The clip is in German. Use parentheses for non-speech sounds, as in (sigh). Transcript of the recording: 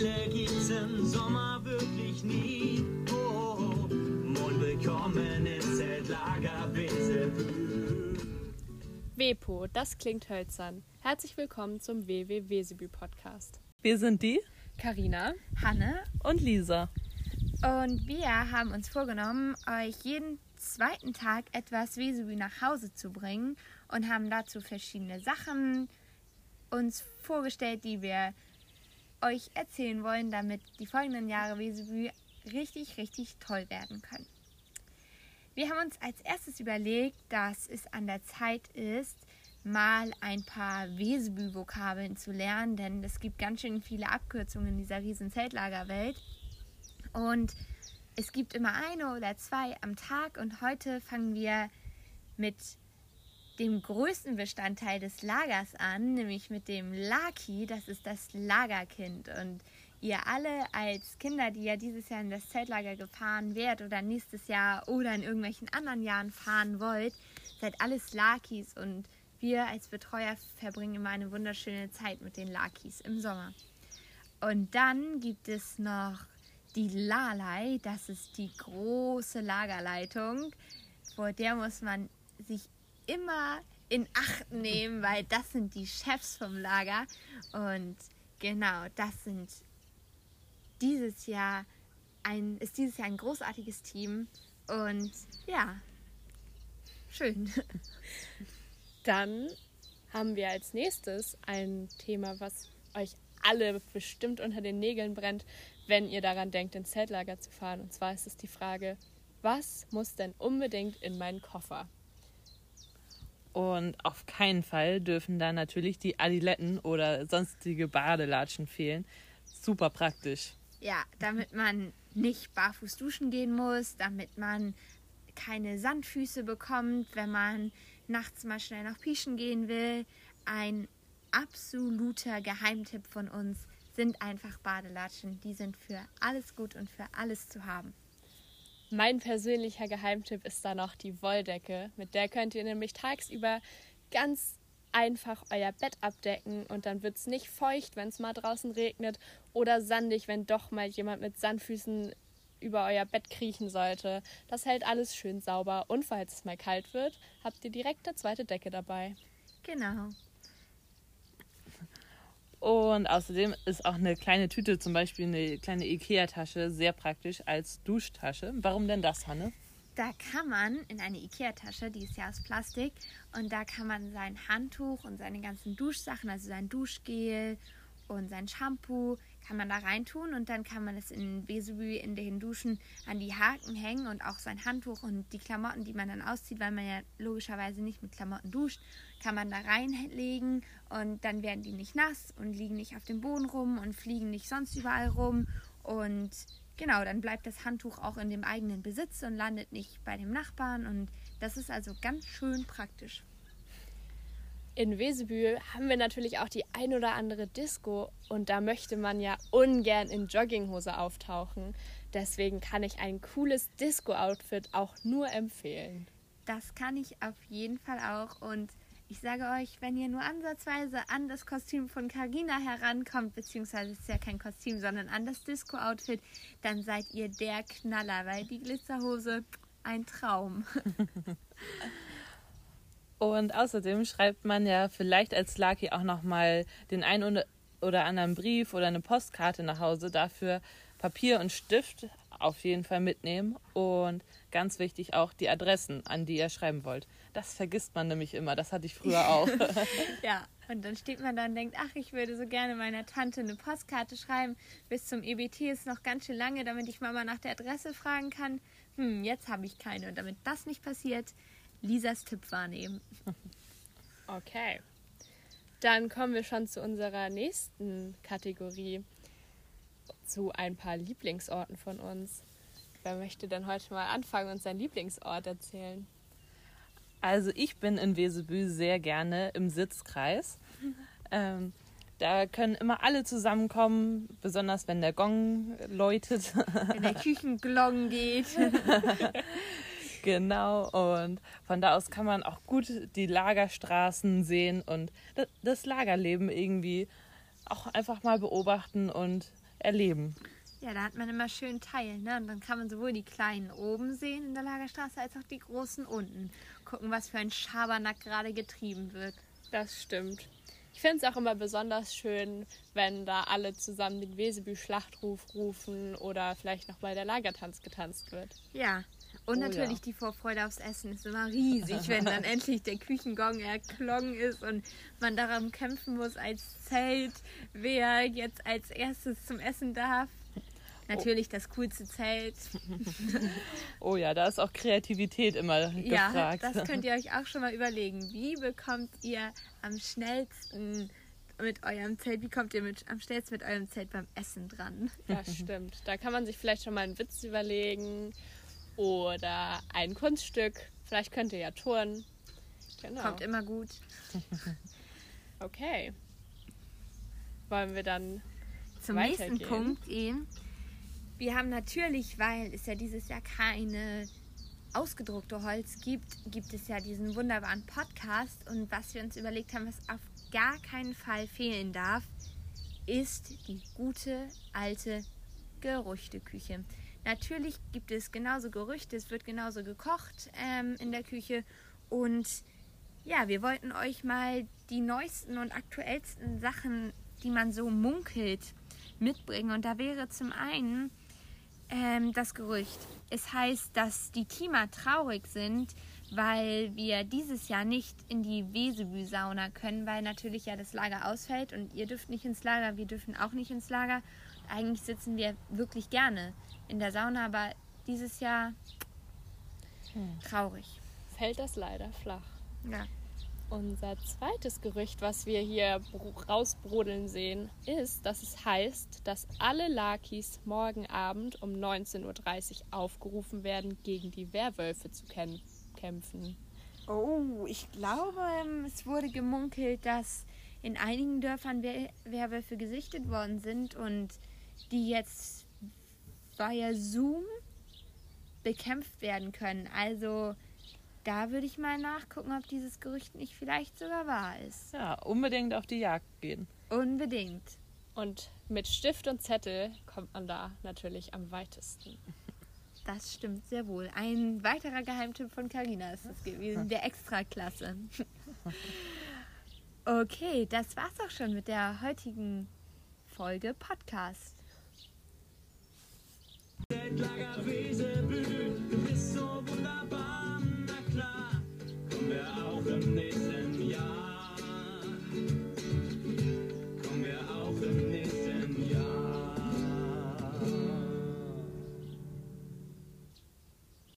Langeweile gibt's im Sommer wirklich nie. Oh, oh, und willkommen im Zeltlager Wesebü. WEPO, das klingt hölzern. Herzlich willkommen zum WW Wesebü Podcast. Wir sind die Karina Hanne und Lisa. und wir haben uns vorgenommen, euch jeden zweiten Tag etwas Wesebü nach Hause zu bringen und haben dazu verschiedene Sachen uns vorgestellt, die wir euch erzählen wollen, damit die folgenden Jahre Wesebü richtig, richtig toll werden können. Wir haben uns als erstes überlegt, dass es an der Zeit ist, mal ein paar Wesebü-Vokabeln zu lernen, denn es gibt ganz schön viele Abkürzungen in dieser riesen Zeltlagerwelt. Und es gibt immer eine oder zwei am Tag und heute fangen wir mit dem größten Bestandteil des Lagers an, nämlich mit dem Laki, das ist das Lagerkind. Und ihr alle als Kinder, die ja dieses Jahr in das Zeltlager gefahren werdet oder nächstes Jahr oder in irgendwelchen anderen Jahren fahren wollt, seid alles Lakis und wir als Betreuer verbringen immer eine wunderschöne Zeit mit den Lakis im Sommer. Und dann gibt es noch die Lalei, das ist die große Lagerleitung, vor der muss man sich immer in Acht nehmen, weil das sind die Chefs vom Lager. Und genau, das sind dieses Jahr ein, ist dieses Jahr ein großartiges Team. Und ja, schön. (laughs) Dann haben wir als nächstes ein Thema, was euch alle bestimmt unter den Nägeln brennt, wenn ihr daran denkt, ins Zeltlager zu fahren. Und zwar ist es die Frage, was muss denn unbedingt in meinen Koffer? Und auf keinen Fall dürfen da natürlich die Adiletten oder sonstige Badelatschen fehlen. Super praktisch. Ja, damit man nicht barfuß duschen gehen muss, damit man keine Sandfüße bekommt, wenn man nachts mal schnell noch pischen gehen will. Ein absoluter Geheimtipp von uns sind einfach Badelatschen. Die sind für alles gut und für alles zu haben. Mein persönlicher Geheimtipp ist da noch die Wolldecke. Mit der könnt ihr nämlich tagsüber ganz einfach euer Bett abdecken und dann wird es nicht feucht, wenn es mal draußen regnet oder sandig, wenn doch mal jemand mit Sandfüßen über euer Bett kriechen sollte. Das hält alles schön sauber und falls es mal kalt wird, habt ihr direkt eine zweite Decke dabei. Genau. Und außerdem ist auch eine kleine Tüte, zum Beispiel eine kleine Ikea-Tasche, sehr praktisch als Duschtasche. Warum denn das, Hanne? Da kann man in eine Ikea-Tasche, die ist ja aus Plastik, und da kann man sein Handtuch und seine ganzen Duschsachen, also sein Duschgel und sein Shampoo, kann man da reintun und dann kann man es in Vesubü in den Duschen an die Haken hängen und auch sein Handtuch und die Klamotten, die man dann auszieht, weil man ja logischerweise nicht mit Klamotten duscht, kann man da reinlegen und dann werden die nicht nass und liegen nicht auf dem Boden rum und fliegen nicht sonst überall rum und genau, dann bleibt das Handtuch auch in dem eigenen Besitz und landet nicht bei dem Nachbarn und das ist also ganz schön praktisch. In Wesebühl haben wir natürlich auch die ein oder andere Disco und da möchte man ja ungern in Jogginghose auftauchen. Deswegen kann ich ein cooles Disco-Outfit auch nur empfehlen. Das kann ich auf jeden Fall auch. Und ich sage euch, wenn ihr nur ansatzweise an das Kostüm von Carina herankommt, beziehungsweise es ist ja kein Kostüm, sondern an das Disco-Outfit, dann seid ihr der Knaller, weil die Glitzerhose ein Traum. (laughs) Und außerdem schreibt man ja vielleicht als Lucky auch nochmal den einen oder- anderen Brief oder eine Postkarte nach Hause. Dafür Papier und Stift auf jeden Fall mitnehmen. Und ganz wichtig auch die Adressen, an die ihr schreiben wollt. Das vergisst man nämlich immer. Das hatte ich früher auch. (laughs) (laughs) Ja, und dann steht man da und denkt, ach, ich würde so gerne meiner Tante eine Postkarte schreiben. Bis zum EBT ist noch ganz schön lange, damit ich Mama nach der Adresse fragen kann. Hm, jetzt habe ich keine. Und damit das nicht passiert, Lisas Tipp wahrnehmen. Okay. Dann kommen wir schon zu unserer nächsten Kategorie. Zu ein paar Lieblingsorten von uns. Wer möchte denn heute mal anfangen und seinen Lieblingsort erzählen? Also ich bin in Wesebü sehr gerne im Sitzkreis. (laughs) Ähm, da können immer alle zusammenkommen, besonders wenn der Gong läutet. Wenn der (laughs) Küchenglong geht. (laughs) (laughs) genau, und von da aus kann man auch gut die Lagerstraßen sehen und da- das Lagerleben irgendwie auch einfach mal beobachten und erleben. Ja, da hat man immer schön Teil, ne? Und dann kann man sowohl die kleinen oben sehen in der Lagerstraße als auch die großen unten. Gucken, was für ein Schabernack gerade getrieben wird. Das stimmt. Ich finde es auch immer besonders schön, wenn da alle zusammen den Wesebü-Schlachtruf rufen oder vielleicht noch mal der Lagertanz getanzt wird. Ja. Und Oh natürlich ja. die Vorfreude aufs Essen ist immer riesig, wenn dann (laughs) endlich der Küchengong erklungen ist und man darum kämpfen muss als Zelt, wer jetzt als erstes zum Essen darf. Natürlich das coolste Zelt. (laughs) Oh ja, da ist auch Kreativität immer Ja, gefragt. das könnt ihr euch auch schon mal überlegen. Wie bekommt ihr am schnellsten mit eurem Zelt, wie kommt ihr mit, am schnellsten mit eurem Zelt beim Essen dran? Das (laughs) stimmt. Da kann man sich vielleicht schon mal einen Witz überlegen oder ein Kunststück. Vielleicht könnt ihr ja turnen. Genau. Kommt immer gut. Okay. Wollen wir dann Zum nächsten Punkt eben. Wir haben natürlich, weil es ja dieses Jahr keine ausgedruckte Holz gibt, gibt es ja diesen wunderbaren Podcast. Und was wir uns überlegt haben, was auf gar keinen Fall fehlen darf, ist die gute alte Gerüchteküche. Natürlich gibt es genauso Gerüchte, es wird genauso gekocht ähm, in der Küche. Und ja, wir wollten euch mal die neuesten und aktuellsten Sachen, die man so munkelt, mitbringen. Und da wäre zum einen ähm, das Gerücht. Es heißt, dass die Teamer traurig sind, weil wir dieses Jahr nicht in die Wesebü-Sauna können, weil natürlich ja das Lager ausfällt und ihr dürft nicht ins Lager, wir dürfen auch nicht ins Lager. Eigentlich sitzen wir wirklich gerne in der Sauna, aber dieses Jahr traurig. fällt das leider flach. Ja. Unser zweites Gerücht, was wir hier bro- rausbrodeln sehen, ist, dass es heißt, dass alle Lakis morgen Abend um 19.30 Uhr aufgerufen werden, gegen die Werwölfe zu kä- kämpfen. Oh, ich glaube, ähm, es wurde gemunkelt, dass in einigen Dörfern Wer- Werwölfe gesichtet worden sind und die jetzt via Zoom bekämpft werden können. Also da würde ich mal nachgucken, ob dieses Gerücht nicht vielleicht sogar wahr ist. Ja, unbedingt auf die Jagd gehen. Unbedingt. Und mit Stift und Zettel kommt man da natürlich am weitesten. (laughs) Das stimmt sehr wohl. Ein weiterer Geheimtipp von Carina ist es gewesen, der Extraklasse. (laughs) Okay, das war's auch schon mit der heutigen Folge Podcast. Zeltlager Wesebü, ist so wunderbar, Sunday.